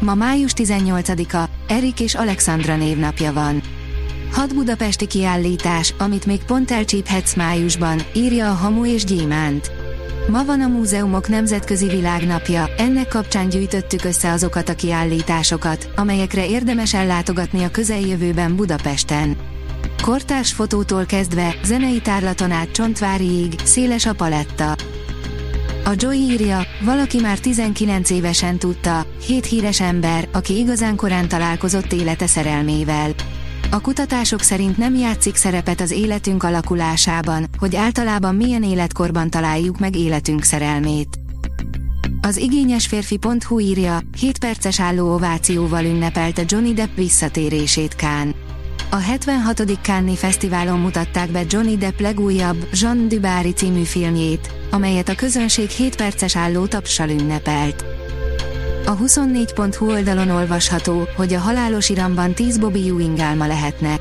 Ma május 18-a, Erik és Alexandra névnapja van. Hat budapesti kiállítás, amit még pont elcsíphetsz májusban, írja a Hamu és Gyémánt. Ma van a Múzeumok Nemzetközi Világnapja, ennek kapcsán gyűjtöttük össze azokat a kiállításokat, amelyekre érdemes ellátogatni a közeljövőben Budapesten. Kortárs fotótól kezdve, zenei tárlaton át Csontváriig, széles a paletta. A Joy írja, valaki már 19 évesen tudta, hét híres ember, aki igazán korán találkozott élete szerelmével. A kutatások szerint nem játszik szerepet az életünk alakulásában, hogy általában milyen életkorban találjuk meg életünk szerelmét. Az igényes férfi.hu írja, 7 perces álló ovációval ünnepelte Johnny Depp visszatérését Kán. A 76. Cannes Fesztiválon mutatták be Johnny Depp legújabb, Jean Dubari című filmjét, amelyet a közönség 7 perces álló tapsal ünnepelt. A 24.hu oldalon olvasható, hogy a halálos iramban 10 Bobby Ewing álma lehetne.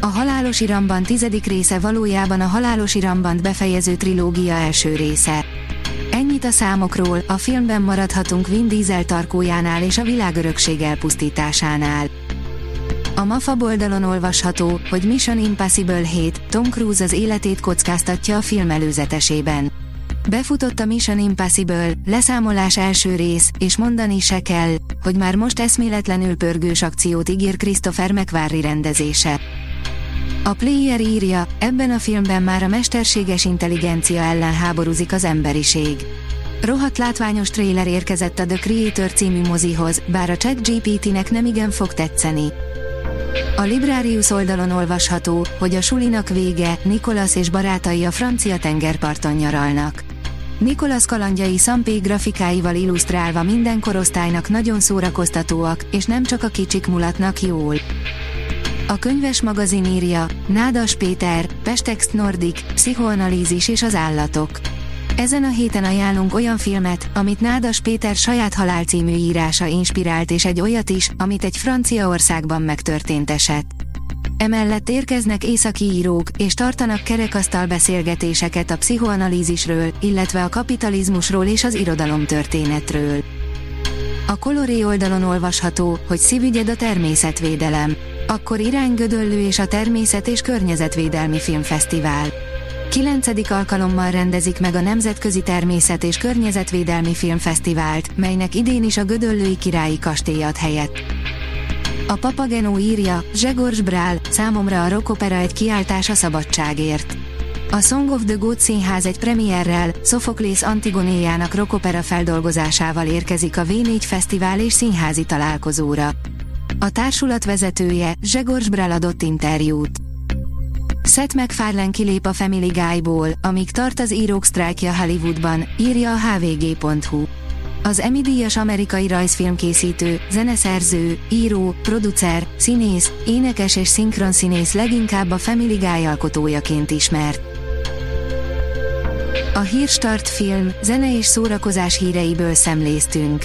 A halálos iramban tizedik része valójában a halálos iramban befejező trilógia első része. Ennyit a számokról, a filmben maradhatunk Vin Diesel tarkójánál és a világörökség elpusztításánál. A MAFA oldalon olvasható, hogy Mission Impossible 7, Tom Cruise az életét kockáztatja a film előzetesében. Befutott a Mission Impossible, leszámolás első rész, és mondani se kell, hogy már most eszméletlenül pörgős akciót ígér Christopher McQuarrie rendezése. A player írja, ebben a filmben már a mesterséges intelligencia ellen háborúzik az emberiség. Rohadt látványos trailer érkezett a The Creator című mozihoz, bár a ChatGPT-nek nem igen fog tetszeni. A Librarius oldalon olvasható, hogy a sulinak vége, Nikolas és barátai a francia tengerparton nyaralnak. Nikolas kalandjai szampé grafikáival illusztrálva minden korosztálynak nagyon szórakoztatóak, és nem csak a kicsik mulatnak jól. A könyves magazin írja, Nádas Péter, Pestext Nordic, Pszichoanalízis és az állatok. Ezen a héten ajánlunk olyan filmet, amit Nádas Péter saját halál című írása inspirált és egy olyat is, amit egy Franciaországban megtörtént eset. Emellett érkeznek északi írók, és tartanak kerekasztal beszélgetéseket a pszichoanalízisről, illetve a kapitalizmusról és az irodalomtörténetről. A Coloré oldalon olvasható, hogy szívügyed a természetvédelem. Akkor irány Gödöllő és a Természet és Környezetvédelmi Filmfesztivál. 9. alkalommal rendezik meg a Nemzetközi Természet és Környezetvédelmi Filmfesztivált, melynek idén is a Gödöllői Királyi Kastély ad helyet. A Papagenó írja, Zsegors Brál, számomra a rockopera egy kiáltás a szabadságért. A Song of the God színház egy premierrel, Sophocles Antigonéjának rockopera feldolgozásával érkezik a V4 Fesztivál és színházi találkozóra. A társulat vezetője, Zsegors Brál adott interjút. Seth MacFarlane kilép a Family Guy-ból, amíg tart az írók sztrájkja Hollywoodban, írja a hvg.hu. Az Emmy díjas amerikai rajzfilmkészítő, zeneszerző, író, producer, színész, énekes és szinkronszínész leginkább a Family Guy alkotójaként ismert. A Hírstart film, zene és szórakozás híreiből szemléztünk.